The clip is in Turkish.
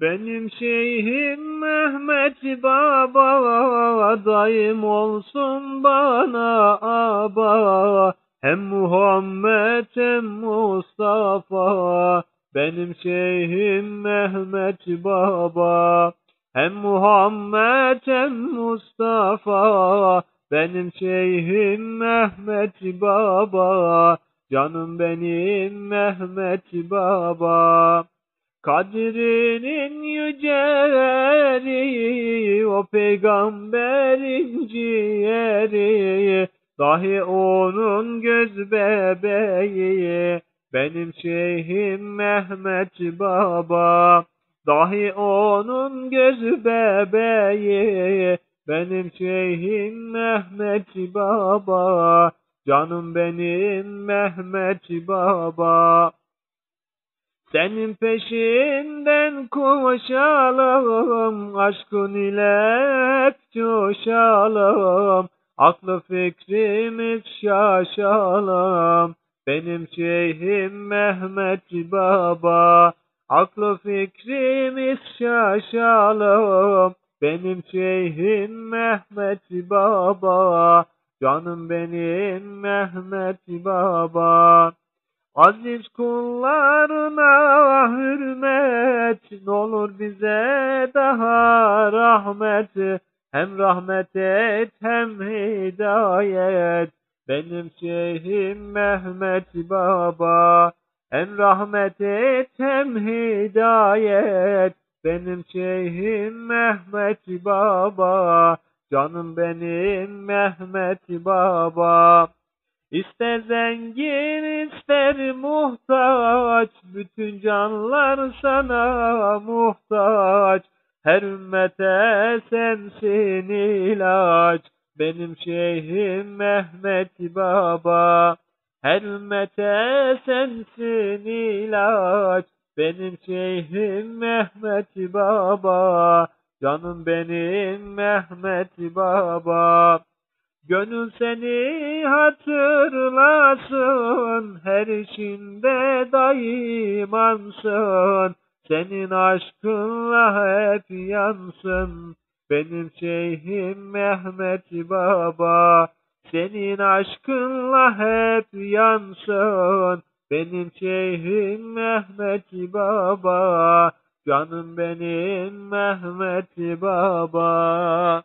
Benim şeyhim Mehmet Baba, daim olsun bana aba. Hem Muhammed hem Mustafa, benim şeyhim Mehmet Baba. Hem Muhammed hem Mustafa, benim şeyhim Mehmet Baba. Canım benim Mehmet Baba. Kadrinin peygamberin ciğeri, dahi onun göz bebeği, benim şeyhim Mehmet Baba. Dahi onun göz bebeği, benim şeyhim Mehmet Baba. Canım benim Mehmet Baba. Senin peşinden koşalım, aşkın ile hep coşalım. Aklı fikrimiz şaşalım, benim şeyhim Mehmet Baba. Aklı fikrimiz şaşalım, benim şeyhim Mehmet Baba. Canım benim Mehmet Baba. Aziz kullarına hürmet, olur bize daha rahmet. Hem rahmet et hem hidayet, benim şeyhim Mehmet Baba. Hem rahmet et hem hidayet, benim şeyhim Mehmet Baba. Canım benim Mehmet Baba. İster zengin ister muhtaç, bütün canlar sana muhtaç. Her ümmete sensin ilaç, benim şeyhim Mehmet Baba. Her ümmete sensin ilaç, benim şeyhim Mehmet Baba. Canım benim Mehmet Baba. Gönül seni hatırlasın, her işinde daimansın. Senin aşkınla hep yansın, benim şeyhim Mehmet Baba. Senin aşkınla hep yansın, benim şeyhim Mehmet Baba. Canım benim Mehmet Baba.